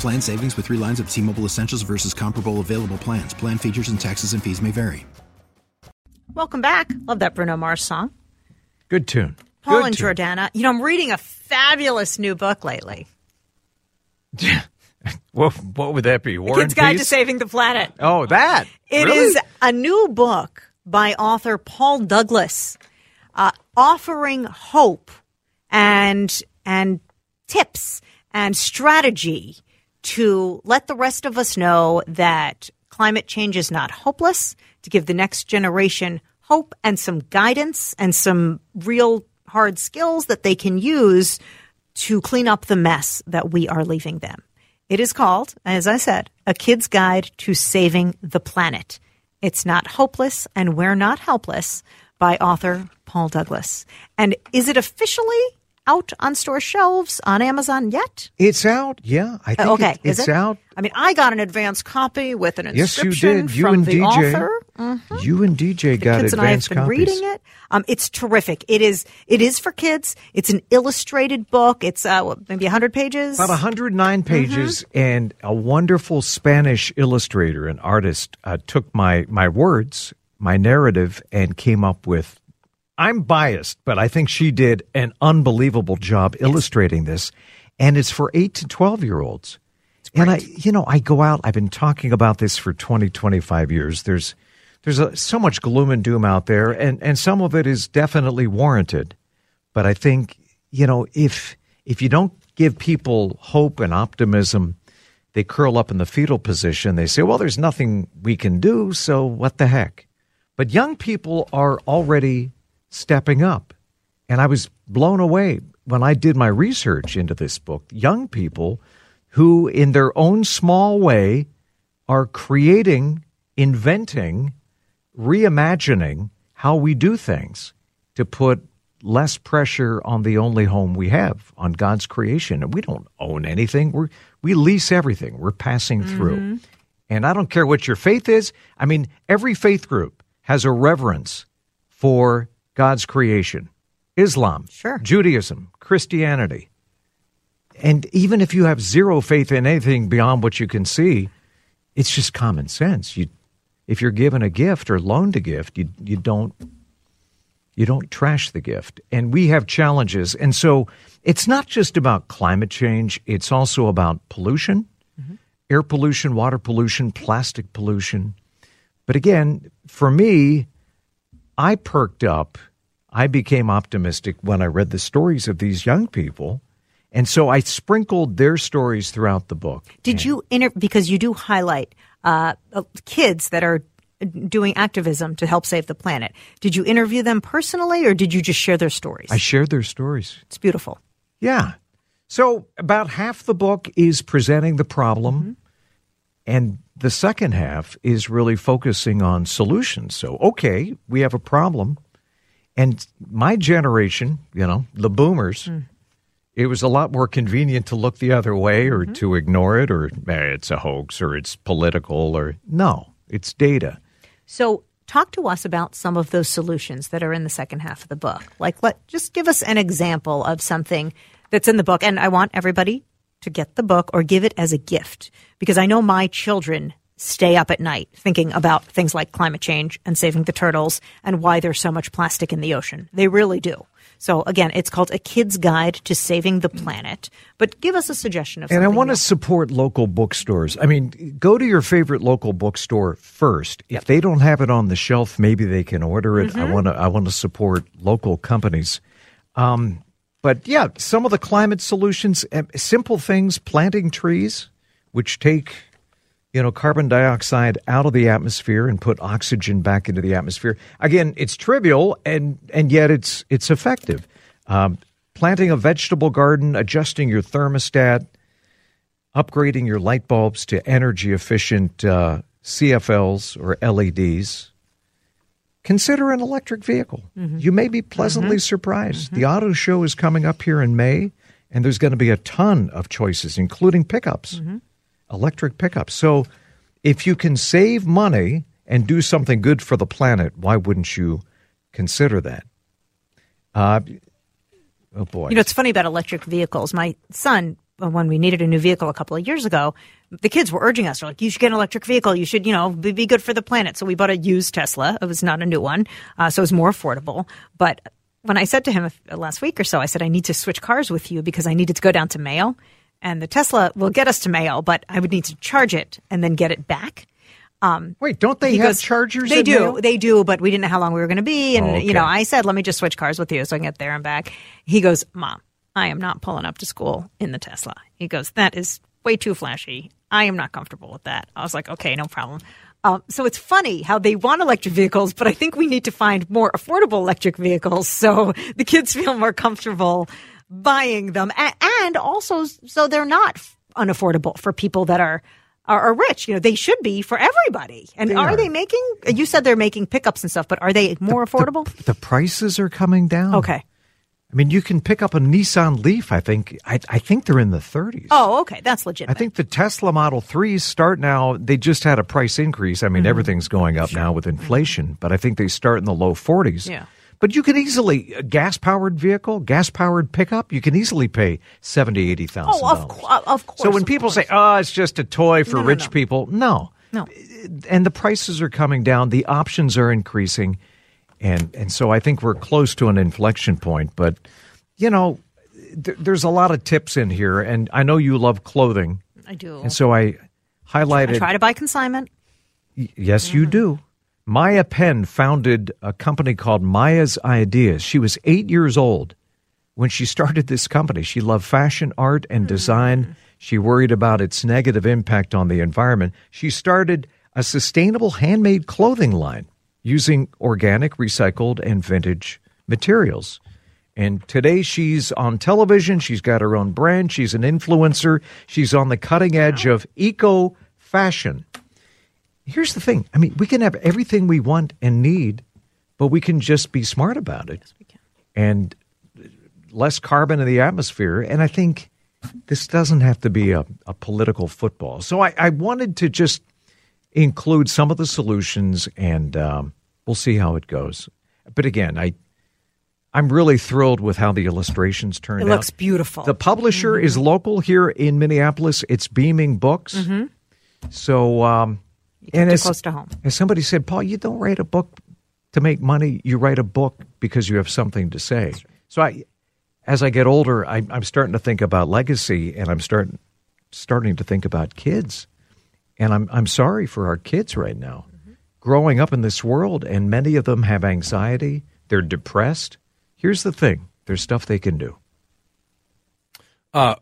Plan savings with three lines of T Mobile Essentials versus comparable available plans. Plan features and taxes and fees may vary. Welcome back. Love that Bruno Mars song. Good tune. Paul Good and tune. Jordana. You know, I'm reading a fabulous new book lately. What, what would that be? War Kid's and Guide to Saving the Planet. Oh, that. It Really? is a new book by author Paul Douglas, uh, offering hope and and tips and strategy to let the rest of us know that climate change is not hopeless. To give the next generation hope and some guidance and some real hard skills that they can use to clean up the mess that we are leaving them. It is called, as I said, A Kid's Guide to Saving the Planet. It's Not Hopeless and We're Not Helpless by author Paul Douglas. And is it officially out on store shelves on Amazon yet? It's out. Yeah, I think Uh, okay, it- is it's it? out. I mean, I got an advance copy with an Yes, you inscription did. You from and the DJ. author. You and DJ got kids and I have been copies. reading it. Um, it's terrific. It is. It is for kids. It's an illustrated book. It's uh, what, maybe hundred pages. About 109 Mm-hmm. pages, and a wonderful Spanish illustrator and artist uh, took my my words, my narrative, and came up with. I'm biased, but I think she did an unbelievable job illustrating this, and it's for eight to 12 year olds. And I, you know, I go out. I've been talking about this for 20, 25 years. There's, there's a, so much gloom and doom out there, and and some of it is definitely warranted. But I think you know if if you don't give people hope and optimism, they curl up in the fetal position. They say, "Well, there's nothing we can do, so what the heck?" But young people are already stepping up, and I was blown away when I did my research into this book. Young people who, in their own small way, are creating, inventing, reimagining how we do things to put less pressure on the only home we have, on God's creation. And we don't own anything. We're, we lease everything. We're passing through. Mm-hmm. And I don't care what your faith is. I mean, every faith group has a reverence for God's creation. Islam, Sure. Judaism, Christianity. And even if you have zero faith in anything beyond what you can see, it's just common sense. You, if you're given a gift or loaned a gift, you you don't you don't trash the gift. And we have challenges, and so it's not just about climate change. It's also about pollution, mm-hmm. air pollution, water pollution, plastic pollution. But again, for me, I perked up. I became optimistic when I read the stories of these young people. And so I sprinkled their stories throughout the book. Did you inter- because you do highlight uh, uh, kids that are doing activism to help save the planet? Did you interview them personally, or did you just share their stories? I shared their stories. it's beautiful. Yeah. So about half the book is presenting the problem, and the second half is really focusing on solutions. So, okay, we have a problem. And my generation, you know, the boomers, it was a lot more convenient to look the other way or to ignore it or eh, it's a hoax or it's political or no, it's data. So, talk to us about some of those solutions that are in the second half of the book. Like, let just give us an example of something that's in the book, and I want everybody to get the book or give it as a gift because I know my children stay up at night thinking about things like climate change and saving the turtles and why there's so much plastic in the ocean. They really do. So again, it's called A Kid's Guide to Saving the Planet. But give us a suggestion of And I want to support local bookstores. I mean, go to your favorite local bookstore first. If they don't have it on the shelf, maybe they can order it. Mm-hmm. I want to. I want to support local companies. Um, but yeah, some of the climate solutions, uh, simple things, planting trees, which take you know carbon dioxide out of the atmosphere and put oxygen back into the atmosphere. Again, it's trivial and and yet it's it's effective. Um, planting a vegetable garden, adjusting your thermostat, upgrading your light bulbs to energy efficient uh, CFLs or LEDs. Consider an electric vehicle. Mm-hmm. You may be pleasantly mm-hmm. surprised. Mm-hmm. The auto show is coming up here in May, and there's going to be a ton of choices, including pickups, electric pickups. So if you can save money and do something good for the planet, why wouldn't you consider that? Uh, oh, boy. You know, it's funny about electric vehicles. My son, when we needed a new vehicle a couple of years ago, the kids were urging us, they're like, you should get an electric vehicle. You should, you know, be, be good for the planet. So we bought a used Tesla. It was not a new one. Uh, so it was more affordable. But when I said to him uh, last week or so, I said, I need to switch cars with you because I needed to go down to Mayo. And the Tesla will get us to Mayo, but I would need to charge it and then get it back. Wait, don't they have goes, chargers? They do, Mayo? they do, but we didn't know how long we were going to be, and Oh, okay. you know, I said, "Let me just switch cars with you so I can get there and back." He goes, "Mom, I am not pulling up to school in the Tesla." He goes, "That is way too flashy. I am not comfortable with that." I was like, "Okay, no problem." Um, so it's funny how they want electric vehicles, but I think we need to find more affordable electric vehicles so the kids feel more comfortable buying them, A- and also so they're not unaffordable for people that are are, are rich. You know, they should be for everybody. And They are, are. they making? You said they're making pickups and stuff, but are they more affordable? The prices are coming down. okay. I mean, you can pick up a Nissan Leaf. I think. I, I think they're in the 30s. Oh, okay. That's legitimate. I think the Tesla Model 3s start now. They just had a price increase. I mean, Mm-hmm. everything's going up now with mm-hmm. inflation, but I think they start in the low 40s. Yeah. But you can easily uh, a gas powered vehicle, gas powered pickup. You can easily pay seventy, eighty thousand. Oh, of, cou- uh, of course. So when people course. say, "Oh, it's just a toy for No, no, rich no. people," no, No. and the prices are coming down, the options are increasing, and and so I think we're close to an inflection point. But you know, th- there's a lot of tips in here, and I know you love clothing, I do. and so I highlighted. I try to buy consignment. Y- Yes, you do. Maya Penn founded a company called Maya's Ideas. She was eight years old when she started this company. She loved fashion, art, and hmm. design. She worried about its negative impact on the environment. She started a sustainable handmade clothing line using organic, recycled, and vintage materials. And today she's on television. She's got her own brand. She's an influencer. She's on the cutting edge of eco fashion. Here's the thing. I mean, we can have everything we want and need, but we can just be smart about it. Yes, we can. And less carbon in the atmosphere. And I think this doesn't have to be a, a political football. So I, I wanted to just include some of the solutions, and um, we'll see how it goes. But again, I I'm really thrilled with how the illustrations turned It out. looks beautiful. The publisher is local here in Minneapolis. It's Beaming Books. So, um, and it as, close to home. as somebody said, Paul, you don't write a book to make money. You write a book because you have something to say. So, I, as I get older, I, I'm starting to think about legacy, and I'm starting starting to think about kids. And I'm I'm sorry for our kids right now, growing up in this world, and many of them have anxiety. They're depressed. Here's the thing: there's stuff they can do. Uh,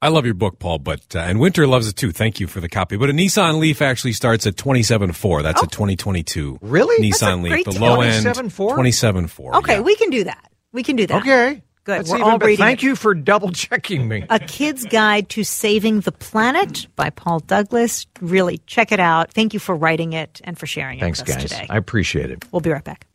I love your book, Paul, but uh, and Winter loves it too. Thank you for the copy. But a Nissan Leaf actually starts at twenty seven four. That's a twenty twenty two. Really? Nissan That's a Leaf, great the deal. low end 27.4? twenty seven four. Okay, we can do that. We can do that. Okay. Good. That's We're even all reading Thank it. you for double checking me. A Kid's Guide to Saving the Planet by Paul Douglas. Really, check it out. Thank you for writing it and for sharing it Thanks, with us guys. today. I appreciate it. We'll be right back.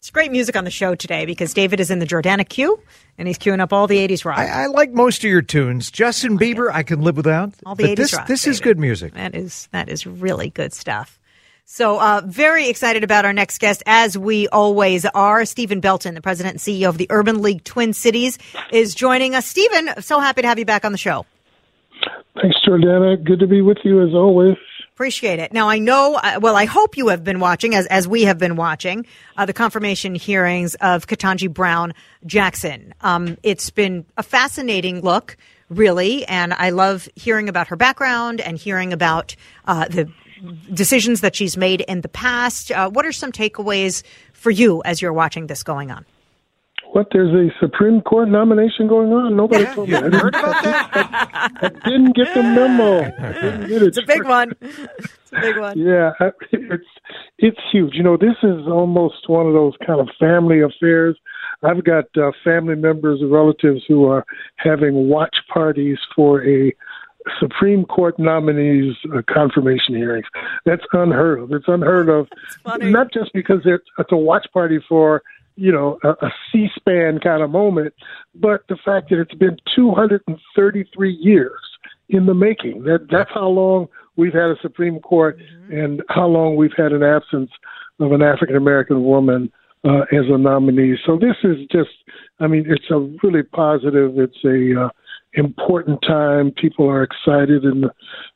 It's great music on the show today because David is in the Jordana queue and he's queuing up all the 80s rock. I, I like most of your tunes. Justin Bieber, I can live without. all the but 80s this, rock. this is good music. That is that is really good stuff. So, uh, very excited about our next guest, as we always are. Steven Belton, the president and CEO of the Urban League Twin Cities, is joining us. Steven, so happy to have you back on the show. Thanks, Jordana. Good to be with you as always. Appreciate it. Now, I know, uh, well, I hope you have been watching, as, as we have been watching, uh, the confirmation hearings of Ketanji Brown Jackson. Um, it's been a fascinating look, really, and I love hearing about her background and hearing about uh, the decisions that she's made in the past. Uh, what are some takeaways for you as you're watching this going on? What? There's a Supreme Court nomination going on. Nobody told me. I heard about that? I, I didn't get the memo. Didn't get it. It's a big one. It's a big one. Yeah, it's it's huge. You know, this is almost one of those kind of family affairs. I've got uh, family members and relatives who are having watch parties for a Supreme Court nominees uh, confirmation hearings. That's unheard of. It's unheard of, not just because it's, it's a watch party for you know, a, a C-SPAN kind of moment, but the fact that it's been 233 years in the making. That that's how long we've had a Supreme Court, mm-hmm. and how long we've had an absence of an African American woman uh, as a nominee. So this is just, I mean, it's a really positive. It's a uh, important time. People are excited in the,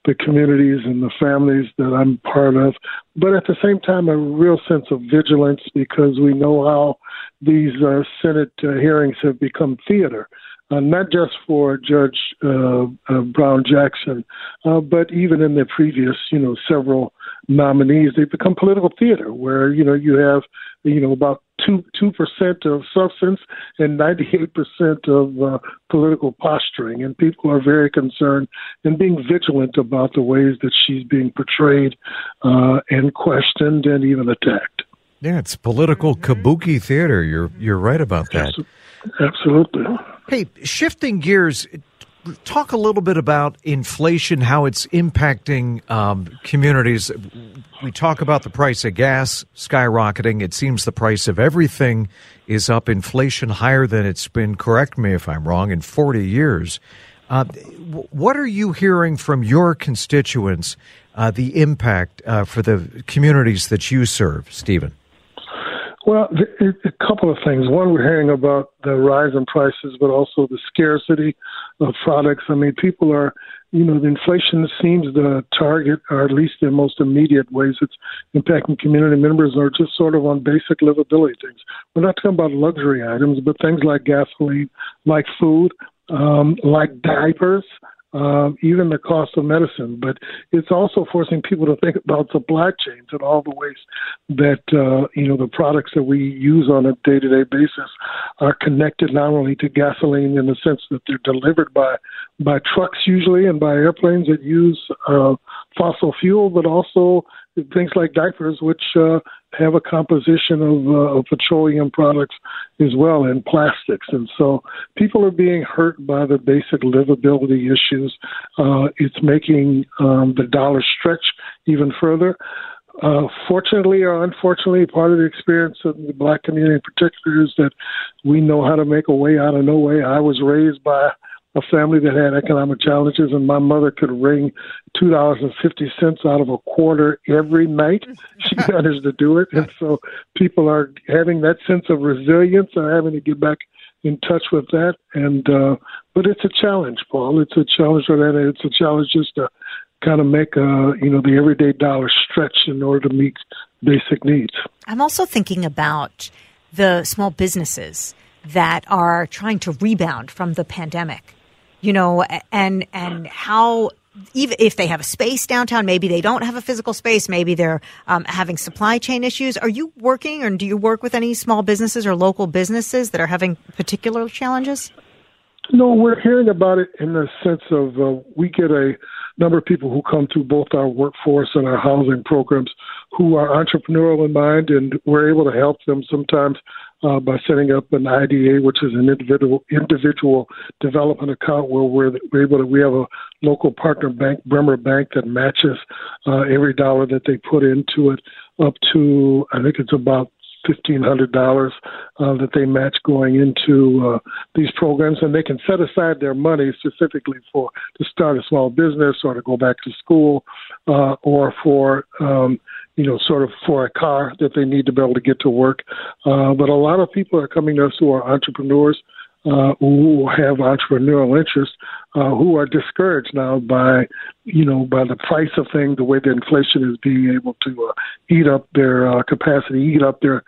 the communities and the families that I'm part of, but at the same time, a real sense of vigilance because we know how these uh, Senate uh, hearings have become theater. Uh, not just for Judge uh, uh, Brown Jackson, uh, but even in the previous, you know, several nominees, they've become political theater, where you know you have, you know, about two two percent of substance and ninety eight percent of uh, political posturing, and people are very concerned and being vigilant about the ways that she's being portrayed uh, and questioned and even attacked. Yeah, it's political kabuki theater. You're you're right about that. Absolutely. Hey, shifting gears, talk a little bit about inflation, how it's impacting um, communities. We talk about the price of gas skyrocketing. It seems the price of everything is up. Inflation higher than it's been. Correct me if I'm wrong. In 40 years. Uh, what are you hearing from your constituents? Uh, the impact uh, for the communities that you serve, Steven. Well, a couple of things. One, we're hearing about the rise in prices, but also the scarcity of products. I mean, people are, you know, the inflation seems the target, or at least in most immediate ways, it's impacting community members are just sort of on basic livability things. We're not talking about luxury items, but things like gasoline, like food, um, like diapers um, even the cost of medicine. But it's also forcing people to think about supply chains and all the ways that uh, you know the products that we use on a day-to-day basis are connected not only to gasoline in the sense that they're delivered by by trucks usually and by airplanes that use uh, fossil fuel, but also things like diapers, which uh, have a composition of, uh, of petroleum products as well and plastics. And so people are being hurt by the basic livability issues. Uh, it's making um, the dollar stretch even further. Uh, fortunately or unfortunately, part of the experience of the black community in particular is that we know how to make a way out of no way. I was raised by a family that had economic challenges, and my mother could wring two dollars and fifty cents out of a quarter every night. She managed to do it, and so people are having that sense of resilience and having to get back in touch with that. And uh, but it's a challenge, Paul. It's a challenge for that. It's a challenge just to kind of make uh, you know the everyday dollar stretch in order to meet basic needs. I'm also thinking about the small businesses that are trying to rebound from the pandemic you know, and and how even if they have a space downtown, maybe they don't have a physical space, maybe they're um, having supply chain issues. Are you working, or do you work with any small businesses or local businesses that are having particular challenges? No, we're hearing about it in the sense of uh, we get a number of people who come through both our workforce and our housing programs who are entrepreneurial in mind, and we're able to help them sometimes uh, by setting up an IDA, which is an individual individual development account where we're, we're able to we have a local partner bank, Bremer Bank, that matches uh, every dollar that they put into it up to I think it's about fifteen hundred dollars uh, that they match going into uh, these programs, and they can set aside their money specifically for to start a small business or to go back to school uh, or for um, you know, sort of for a car that they need to be able to get to work. Uh, but a lot of people are coming to us who are entrepreneurs. uh, who have entrepreneurial interests uh, who are discouraged now by you know by the price of things, the way the inflation is being able to uh, eat up their uh, capacity, eat up their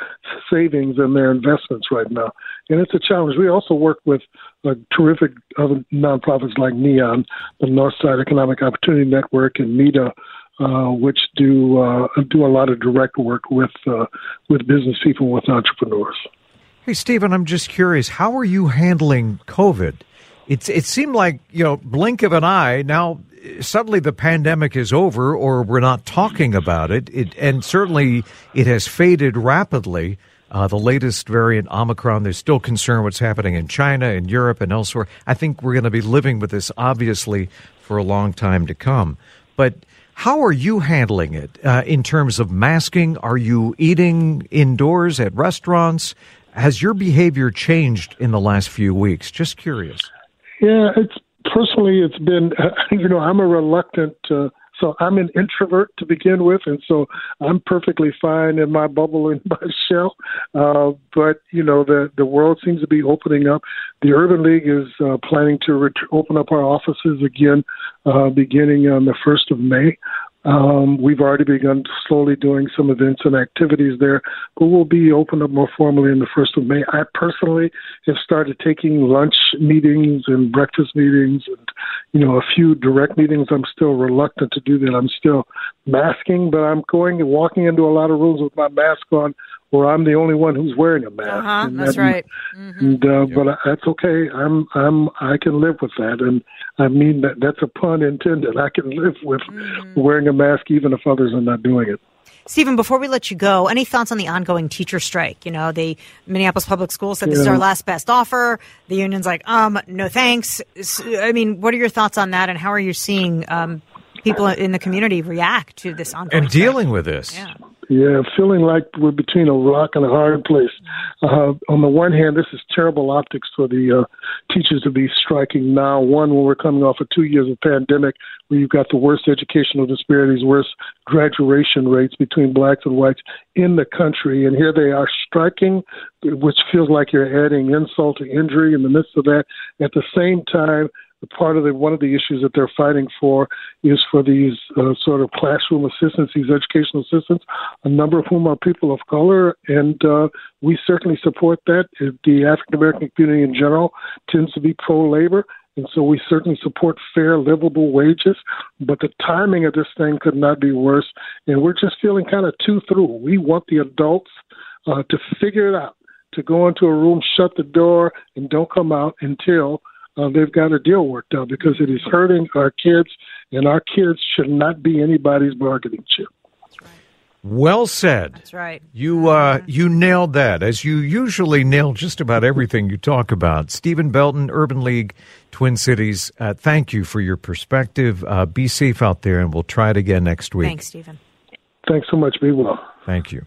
savings and their investments right now, and it's a challenge. We also work with uh, terrific other nonprofits like Neon, the Northside Economic Opportunity Network, and MEDA. Uh, which do uh, do a lot of direct work with uh, with business people, with entrepreneurs. Hey, Steven, I'm just curious. How are you handling COVID? It's it seemed like you know blink of an eye. Now suddenly the pandemic is over, or we're not talking about it. It and certainly it has faded rapidly. Uh, the latest variant, Omicron, there's still concern what's happening in China and Europe and elsewhere. I think we're going to be living with this, obviously, for a long time to come. But how are you handling it uh, in terms of masking? Are you eating indoors at restaurants? Has your behavior changed in the last few weeks? Just curious. Yeah, it's personally, it's been, you know, I'm a reluctant, uh, so I'm an introvert to begin with, and so I'm perfectly fine in my bubble in my shell. Uh, but you know, the the world seems to be opening up. The Urban League is uh, planning to ret- open up our offices again, uh, beginning on the first of May. Um, we've already begun slowly doing some events and activities there, but we'll be open up more formally in the first of May. I personally have started taking lunch meetings and breakfast meetings and, you know, a few direct meetings. I'm still reluctant to do that. I'm still masking, but I'm going and walking into a lot of rooms with my mask on where I'm the only one who's wearing a mask. Uh-huh, that's that, right. Mm-hmm. And, uh, yep. But that's okay. I'm I'm I can live with that, and I mean that that's a pun intended. I can live with mm-hmm. wearing a mask even if others are not doing it. Steven, before we let you go, any thoughts on the ongoing teacher strike? You know, the Minneapolis Public Schools said this yeah. is our last best offer. The union's like, um, no thanks. I mean, what are your thoughts on that, and how are you seeing um, people in the community react to this ongoing and dealing strike? with this? Yeah. Yeah, feeling like we're between a rock and a hard place. Uh, on the one hand, this is terrible optics for the uh, teachers to be striking now. One, when we're coming off of two years of pandemic, where you've got the worst educational disparities, worst graduation rates between blacks and whites in the country, and here they are striking, which feels like you're adding insult to injury in the midst of that. At the same time, part of the one of the issues that they're fighting for is for these uh, sort of classroom assistants, these educational assistants, a number of whom are people of color, and uh, we certainly support that. The African American community in general tends to be pro labor. And so we certainly support fair, livable wages, but the timing of this thing could not be worse. And we're just feeling kind of two through. We want the adults uh, to figure it out, to go into a room, shut the door, and don't come out until uh, they've got a deal worked out because it is hurting our kids, and our kids should not be anybody's bargaining chip. Well said. That's right. You uh, you nailed that, as you usually nail just about everything you talk about. Steven Belton, Urban League, Twin Cities. Uh, thank you for your perspective. Uh, be safe out there, and we'll try it again next week. Thanks, Steven. Thanks so much. Be well. Thank you.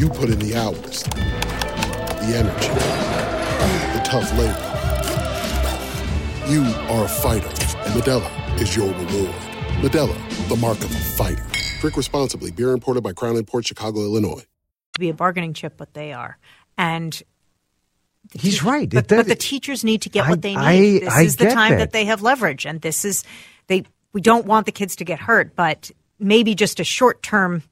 You put in the hours, the energy, the tough labor. You are a fighter, and Modelo is your reward. Modelo, the mark of a fighter Drink responsibly. Beer imported by Crown Port Chicago, Illinois. To be a bargaining chip, but they are. And the He's teach- right. But, does- but the teachers need to get I- what they need. I- this I is the time that. that. they have leverage, and this is they. We don't want the kids to get hurt, but maybe just a short term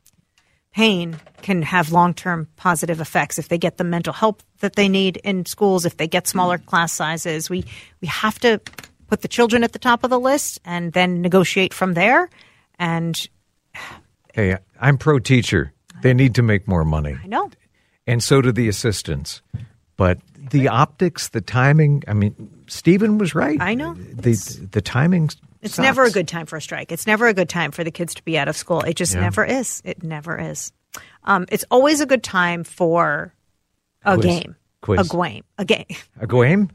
pain can have long term positive effects if they get the mental help that they need in schools. If they get smaller mm-hmm. class sizes, we we have to put the children at the top of the list and then negotiate from there. And Hey, I'm pro teacher. They need to make more money. I know and so do the assistants. But the optics, the timing, I mean, Steven was right. I know. The the timing It's sucks. never a good time for a strike. It's never a good time for the kids to be out of school. It just Yeah. never is. It never is. Um, it's always a good time for a Quiz. game. Quiz. A game. A game. A game?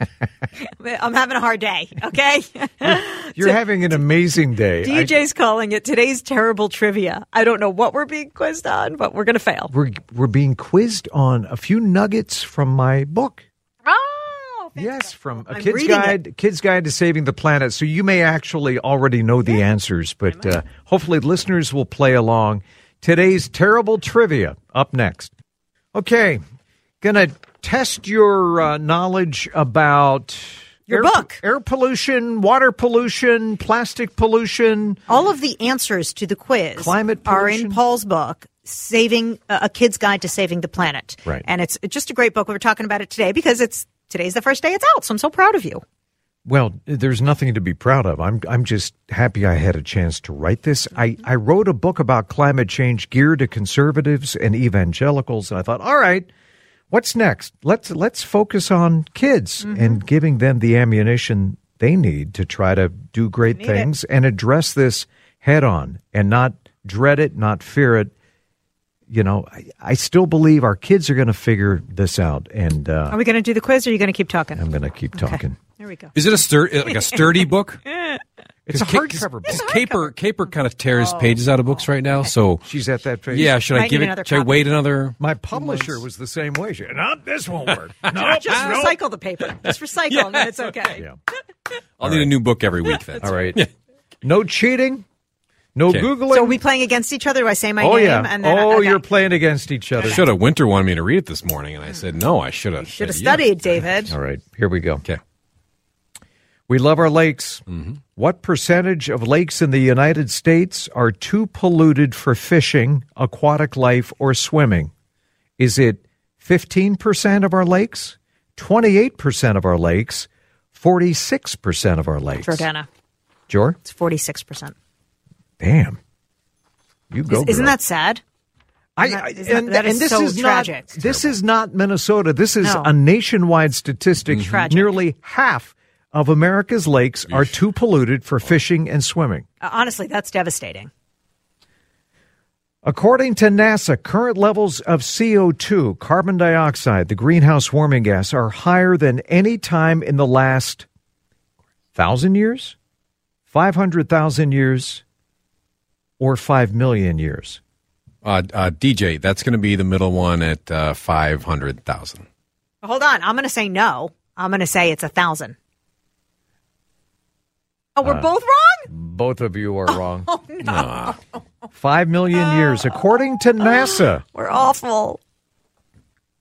I'm having a hard day. Okay. You're having an amazing day. I- DJ's calling it today's terrible trivia. I don't know what we're being quizzed on, but we're going to fail. we're we're being quizzed on a few nuggets from my book. Yes, from a I'm kid's guide, kid's guide to saving the planet. So you may actually already know the answers, but uh, hopefully listeners will play along. Today's terrible trivia up next. Okay, gonna test your uh, knowledge about Your air, book. air pollution, water pollution, plastic pollution. All of the answers to the quiz Climate are in. Paul's book, "Saving uh, a Kid's Guide to Saving the Planet." Right. and it's just a great book. We were talking about it today because it's today's the first day it's out, so I'm so proud of you. Well, there's nothing to be proud of. I'm I'm just happy I had a chance to write this. I, I wrote a book about climate change geared to conservatives and evangelicals, and I thought, all right, what's next? Let's let's focus on kids mm-hmm. and giving them the ammunition they need to try to do great things and address this head on and not dread it, not fear it. You know, I, I still believe our kids are going to figure this out, and uh, Are we going to do the quiz, or are you going to keep talking? I'm going to keep talking. There we go. Is it a stur- like a sturdy book? It's a Ca- hardcover book. Because Caper Caper kind of tears pages out of books right now. So She's at that phase. yeah, should I Might give it? another Should I wait another? My publisher was the same way. She, no, this won't work. No, Just recycle the paper. Just recycle, and it's okay. Yeah. I'll need a new book every week then. All right. No cheating. No Okay. googling. So are we playing against each other? Do I say my oh name? yeah. And then, oh, okay. you're playing against each other. Should have. Winter wanted me to read it this morning, and I said no. I should have. Should have said, yeah. studied, David. All right. Here we go. Okay. We love our lakes. Mm-hmm. What percentage of lakes in the United States are too polluted for fishing, aquatic life, or swimming? Is it 15% of our lakes, 28% of our lakes, 46% of our lakes? Jordana. Jor? It's 46%. Damn. You go. Is, isn't girl. that sad? I, Isn't that- I- that- and, that is and this so is tragic. not this is not Minnesota. This is No. a nationwide statistic. Tragic. Nearly half of America's lakes are too polluted for fishing and swimming. Uh, honestly, that's devastating. According to NASA, current levels of CO2, carbon dioxide, the greenhouse warming gas, are higher than any time in the last thousand years, five hundred thousand years, or five million years. Uh, uh, DJ, that's going to be the middle one at uh, five hundred thousand. Hold on. I'm going to say no. I'm going to say it's a thousand. Oh, we're both wrong? Both of you are wrong. Oh, no. Five million years, according to NASA. We're awful.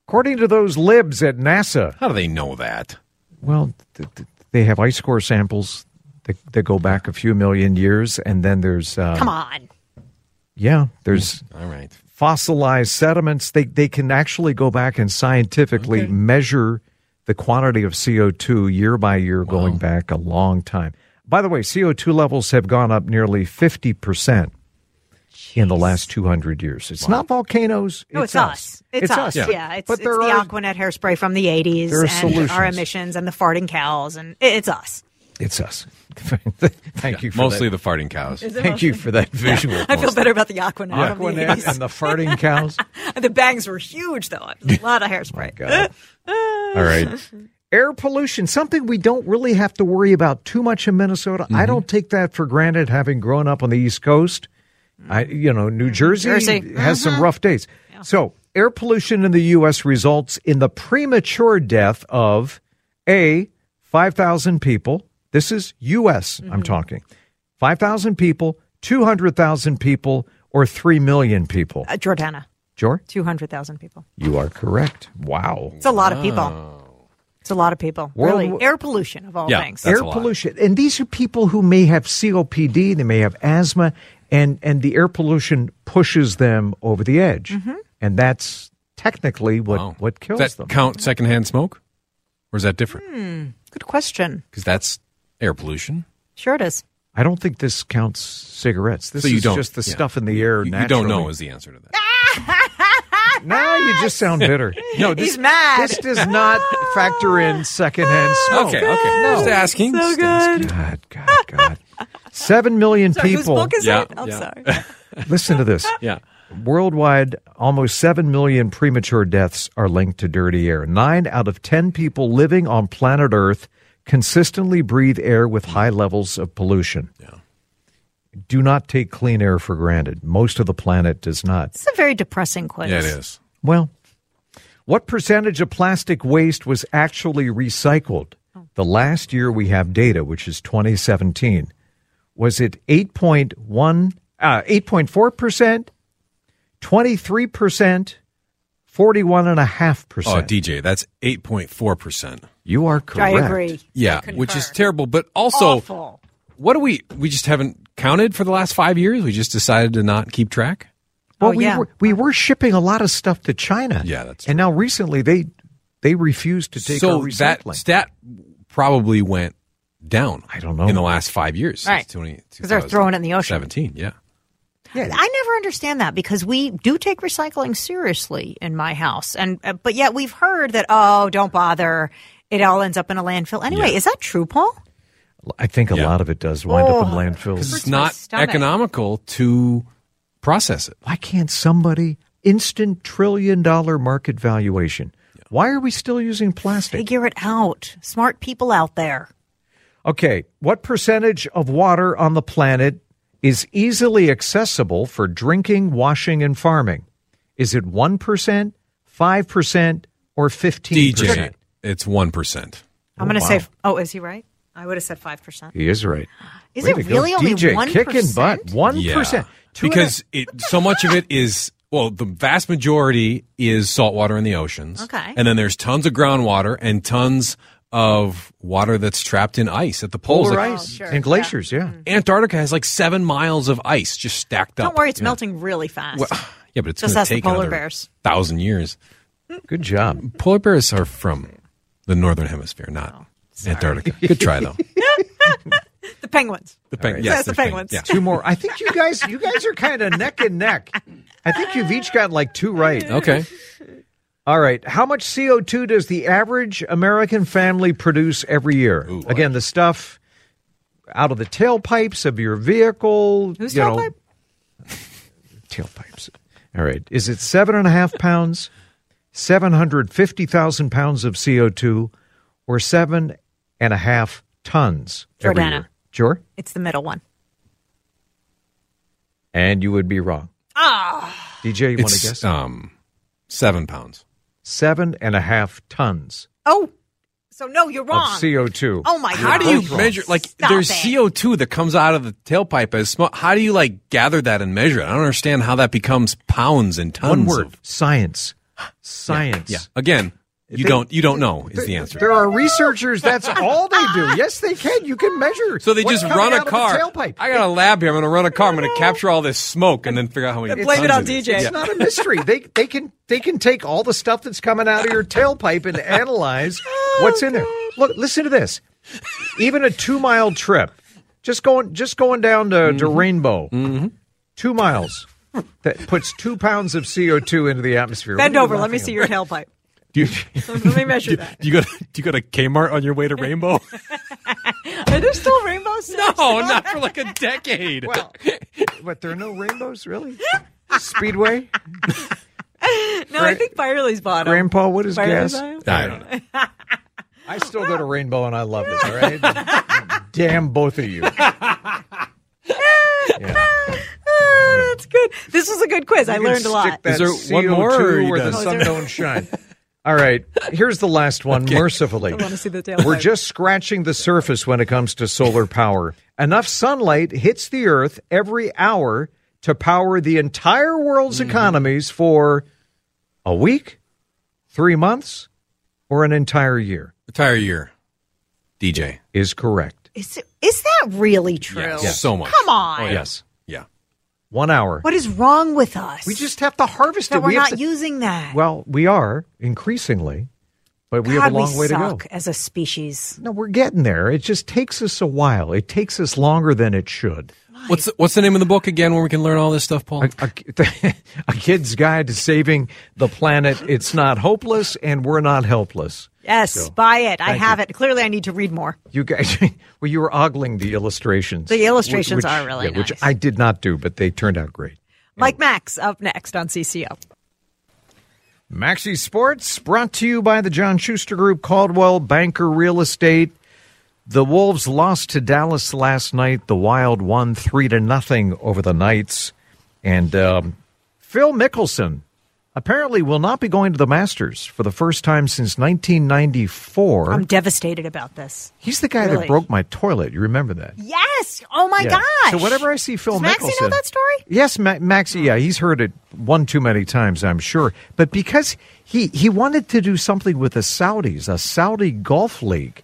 According to those libs at NASA. How do they know that? Well, th- th- they have ice core samples that, that go back a few million years, and then there's uh, Come on. yeah, there's All right. fossilized sediments. They they can actually go back and scientifically measure the quantity of CO two year by year, going back a long time. By the way, CO two levels have gone up nearly fifty percent in the last two hundred years. It's not volcanoes. No, it's, us. It's, us. Yeah, it's, but it's there the are, Aqua Net hairspray from the 80s and solutions. our emissions and the farting cows, and it's us. It's us. Thank you. For Mostly that. the farting cows. Thank you for that visual. I feel better about the Aqua Net, from the Aqua Net 80s. and the farting cows. the bangs were huge, though. A lot of oh, hairspray. God. All right. Air pollution, something we don't really have to worry about too much in Minnesota. I mm-hmm. don't take that for granted having grown up on the East Coast. I you know, New mm-hmm. Jersey, Jersey. has some uh-huh. rough days. So, air pollution in the US results in the premature death of A 5,000 people. This is US I'm talking. 5,000 people, 200,000 people, or 3 million people? Uh, Jordana, Jor? 200,000 people. You are correct. Wow. It's a lot of people. It's a lot of people. World- really. Air pollution, of all Yeah. things. Air pollution. And these are people who may have COPD, they may have asthma, and, and the air pollution pushes them over the edge. Mm-hmm. And that's technically what, Wow. what kills Does that them. count secondhand smoke? Or is that different? Hmm. Good question. Because that's air pollution. Sure it is. I don't think this counts cigarettes. This so you is don't, just the yeah. stuff in the air You, you naturally. don't know is the answer to that. Now you just sound bitter. No, this, He's mad. This does not factor in secondhand smoke. Okay, okay. Just asking. So Just good. asking. God, God, God. Seven million Sorry, whose people. book is Yeah, it? I'm yeah. sorry. Listen to this. Yeah. Worldwide, almost 7 million premature deaths are linked to dirty air. Nine out of 10 people living on planet Earth consistently breathe air with high levels of pollution. Yeah. Do not take clean air for granted. Most of the planet does not. It's a very depressing quiz. Yeah, it is. Well, what percentage of plastic waste was actually recycled? The last year we have data, which is 2017, was it 8.1, uh, 8.4%, 23%, 41.5%? Oh, DJ, that's 8.4%. you are correct. I agree. Yeah, I which is terrible. But also, Awful. what do we, we just haven't counted for the last five years? We just decided to not keep track? Well, Oh, we, yeah. were, we were shipping a lot of stuff to China. Yeah, that's And now recently they they refused to take so our that recycling. stat probably went down. I don't know. In the last five years. Right. Since 20, 'Cause they're throwing it in the ocean. 17, yeah. I never understand that because we do take recycling seriously in my house, and uh, but yet we've heard that oh, don't bother, it all ends up in a landfill anyway. Yeah. Is that true, Paul? I think a Yeah. lot of it does wind up in Oh. landfills. It's not economical to process it. Why can't somebody instant trillion dollar market valuation? Why are we still using plastic? Figure it out. Smart people out there. Okay, what percentage of water on the planet is easily accessible for drinking, washing, and farming? Is it 1%, 5%, or 15%? DJ, it's 1%. I'm going to oh, wow. say. Oh, is he right? I would have said five percent. He is right. Is Way it to go. really only DJ one kicking butt? 1%. Yeah. Two and a- because it, so much of it is well, the vast majority is saltwater in the oceans. Okay. and then there's tons of groundwater and tons of water that's trapped in ice at the poles. polar Like, ice sure, and glaciers, yeah. Mm-hmm. Antarctica has like seven miles of ice just stacked up. Don't worry, it's Yeah. melting really fast. Well, yeah, but it's Just going to the take polar bears. thousand years. Good job. Polar bears are from the northern hemisphere, not oh, Antarctica. Good try though. the penguins. The penguins. right. yes, That's the peng- penguins. Yeah. Two more. I think you guys you guys are kind of neck and neck. I think you've each got like two right. Okay. All right. How much CO2 does the average American family produce every year? Again, the stuff out of the tailpipes of your vehicle. Whose you know, tailpipe? tailpipes. All right. Is it seven and a half pounds, 750,000 pounds of CO2, or seven and a half tons every Jordana. year? Sure. It's the middle one. And you would be wrong. Ah. DJ, you want to guess? um seven pounds. Seven and a half tons Oh, so no, you're wrong. CO2. Oh my god. How do you measure? Like, Stop there's. CO2 that comes out of the tailpipe as smoke. How do you like gather that and measure it? I don't understand how that becomes pounds and tons. One word. Of, Science. Science. yeah. Again, you They- don't. You don't know is the answer. There are researchers. That's all they do. Yes, they can. You can measure. So they just run a out of the car. tailpipe. I got a lab here. I'm going to run a car. I'm going to capture all this smoke and then figure out how many. Blame it on is. DJ. It's not a mystery. they they can they can take all the stuff that's coming out of your tailpipe and analyze oh, what's in there. Look, listen to this. Even a two mile trip, just going just going down to, to mm-hmm. Rainbow, mm-hmm. two miles, that puts two pounds of CO two into the atmosphere. Bend What are you over. Let me see at? your tailpipe. Do you, Let me measure that. do you go? To, do you go to Kmart on your way to Rainbow? Are there still rainbows? no, not for like a decade. Well, but there are no rainbows, really. Speedway, no, I think Firely's bought 'em. Grandpa, what is Firely's gas? I don't know. I still go to Rainbow and I love it. All right, damn both of you. Yeah. Ah, that's good. This was a good quiz. I You can learned a lot. stick that Is there one CO2 more, or are where the sun don't shine. All right, here's the last one. Mercifully, I want to see the we're just scratching the surface when it comes to solar power. Enough sunlight hits the Earth every hour to power the entire world's Mm-hmm. economies for a week, three months, or an entire year. Entire year. DJ. Is correct. Is, it, is that really true? Yes, so much. Come on. Oh, yeah. Yes. Yeah. One hour. What is wrong with us? We just have to harvest that it. we're We not to- using that. Well, we are increasingly, but we God, have a long we way to go. as a species. No, we're getting there. It just takes us a while. It takes us longer than it should. What's the, what's the name of the book again where we can learn all this stuff, Paul? A, a, a kid's guide to saving the planet. It's not hopeless, and we're not helpless. Yes, So, buy it. I have you. it. Clearly, I need to read more. You guys, well, you were ogling the illustrations. The illustrations Which- are really yeah, Which. I did not do, but they turned out great. Mike Max up next on CCO. Maxi Sports brought to you by the John Schuster Group, Coldwell Banker Real Estate. The Wolves lost to Dallas last night. The Wild won three to nothing over the Knights, and um, Phil Mickelson apparently will not be going to the Masters for the first time since 1994. I'm devastated about this. He's the guy Really? that broke my toilet. You remember that? Yes. Oh my Yeah. gosh. So whenever I see Phil Does Maxie Mickelson, know that story? Yes, Ma- Maxie. Yeah, he's heard it one too many times, I'm sure. But because he he wanted to do something with the Saudis, a Saudi golf league,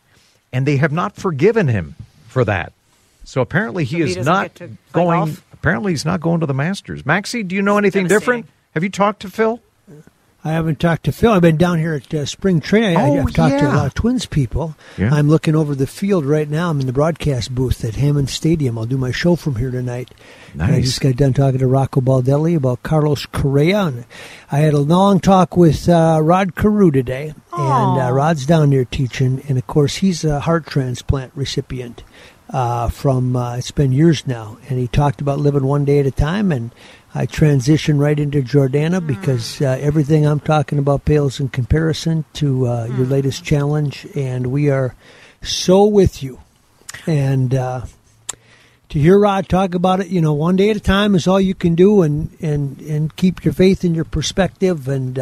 and they have not forgiven him for that. So apparently he So is doesn't not get to play going. golf? Apparently he's not going to the Masters. Maxie, do you know anything different? Have you talked to Phil? I haven't talked to Phil. I've been down here at uh, spring training. I, Oh, I've talked to a lot of Twins people. Yeah. I'm looking over the field right now. I'm in the broadcast booth at Hammond Stadium. I'll do my show from here tonight. And I just got done talking to Rocco Baldelli about Carlos Correa. And I had a long talk with uh, Rod Carew today. And uh, Rod's down there teaching. And, of course, he's a heart transplant recipient uh, from, uh, it's been years now. And he talked about living one day at a time. And I transition right into Jordana because uh, everything I'm talking about pales in comparison to uh, your latest challenge, and we are so with you. And uh, to hear Rod talk about it, you know, one day at a time is all you can do, and and and keep your faith and your perspective, and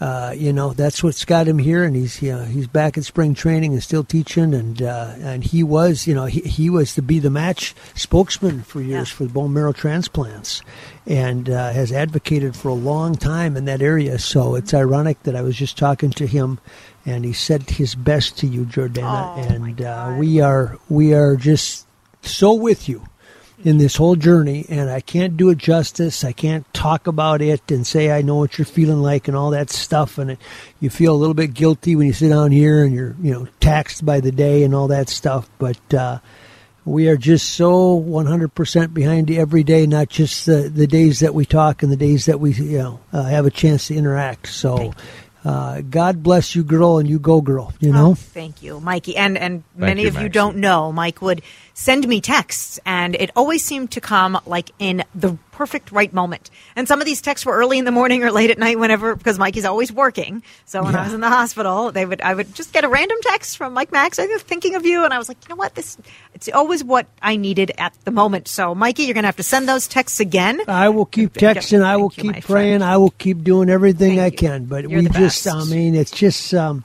uh, you know that's what's got him here, and he's you know, he's back at spring training and still teaching, and uh, and he was you know he, he was to be the match spokesman for years for bone marrow transplants, and uh, has advocated for a long time in that area. So it's ironic that I was just talking to him, and he said his best to you, Jordana, and uh, we are we are just so with you in this whole journey, and I can't do it justice. I can't talk about it and say I know what you're feeling like and all that stuff. And it, you feel a little bit guilty when you sit down here and you're, you know, taxed by the day and all that stuff. But uh, we are just so 100% behind you every day, not just the, the days that we talk and the days that we, you know, uh, have a chance to interact. So. Uh, God bless you, girl, and you go, girl. You know. Oh, thank you, Mikey. And and many you, of you don't know, Mike would send me texts, and it always seemed to come like in the perfect right moment. And some of these texts were early in the morning or late at night, whenever because Mikey's always working. So when I was in the hospital, they would I would just get a random text from Mike Max. I was thinking of you, and I was like, you know what, this it's always what I needed at the moment. So Mikey, you're going to have to send those texts again. I will keep texting. I will keep praying. I will keep doing everything I can. But You're we just. I mean, it's just um,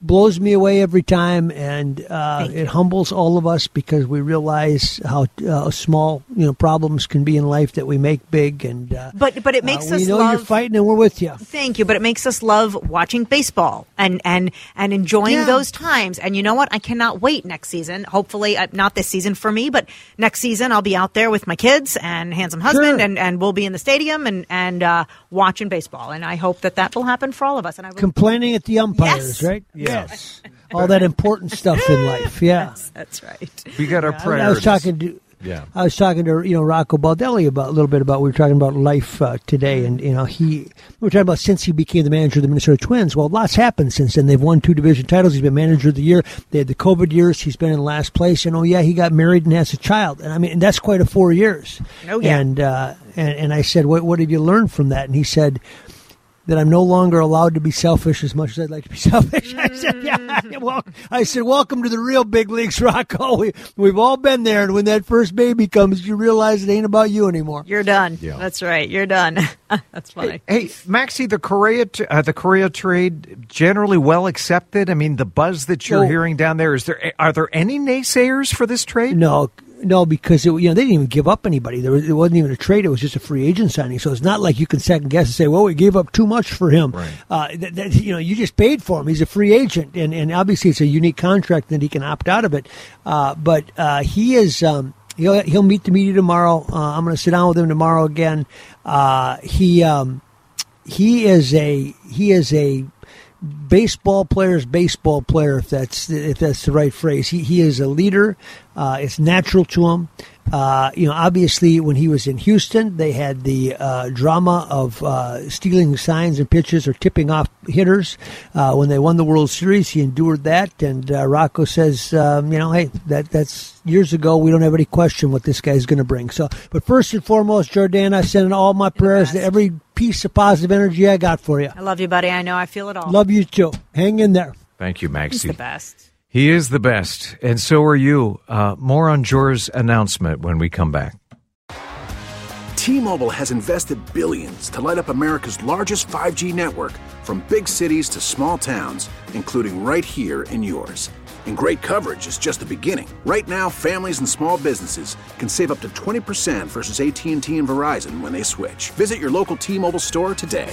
blows me away every time, and uh, it humbles all of us because we realize how uh, small you know problems can be in life that we make big. And uh, But but it makes uh, us we know love. you're fighting, and we're with you. Thank you, but it makes us love watching baseball and and and enjoying Yeah. those times. And you know what? I cannot wait next season. Hopefully, uh, not this season for me, but next season I'll be out there with my kids and handsome husband, Sure. and and we'll be in the stadium and and uh, watching baseball. And I hope that that will happen for all of us. And I will, Complaining at the umpires, Yes. right? Yes. All that important stuff in life. Yeah. that's right. We got our I- priorities. I was talking to Yeah. I was talking to you know Rocco Baldelli about a little bit about we were talking about life uh, today, and you know he we were talking about since he became the manager of the Minnesota Twins. Well, lots happened since then. They've won two division titles. He's been manager of the year. They had the COVID years. He's been in last place, and oh yeah, he got married and has a child. And I mean, and that's quite a four years. Oh, yeah. And uh, and and I said, what what did you learn from that? And he said. That I'm no longer allowed to be selfish as much as I'd like to be selfish. I said, yeah, well, I said, welcome to the real big leagues, Rocco. We, we've all been there. And when that first baby comes, you realize it ain't about you anymore. You're done. Yeah. That's right. You're done. That's funny. Hey, hey Maxie, the Correa, uh, the Correa trade generally well accepted. I mean, the buzz that you're well, hearing down there is there. Are there any naysayers for this trade? No, no, because it, you know they didn't even give up anybody. There was, it wasn't even a trade; it was just a free agent signing. So it's not like you can second guess and say, "Well, we gave up too much for him." Right. Uh, that, that, you know, you just paid for him. He's a free agent, and, and obviously it's a unique contract that he can opt out of it. Uh, but uh, he is. Um, he'll he'll meet the media tomorrow. Uh, I'm going to sit down with him tomorrow again. Uh, he um, he is a he is a baseball player's baseball player, if that's if that's the right phrase. He he is a leader. Uh, it's natural to him. Uh, you know, obviously, when he was in Houston, they had the uh, drama of uh, stealing signs and pitches or tipping off hitters. Uh, when they won the World Series, he endured that. And uh, Rocco says, um, you know, hey, that that's years ago. We don't have any question what this guy's going to bring. So, but first and foremost, Jordana, sending all my prayers to every piece of positive energy I got for you. I love you, buddy. I know I feel it all. Love you too. Hang in there. Thank you, Maxie. He's the best. He is the best, and so are you. Uh, more on Jor's announcement when we come back. T-Mobile has invested billions to light up America's largest 5G network from big cities to small towns, including right here in yours. And great coverage is just the beginning. Right now, families and small businesses can save up to 20% versus AT&T and Verizon when they switch. Visit your local T-Mobile store today.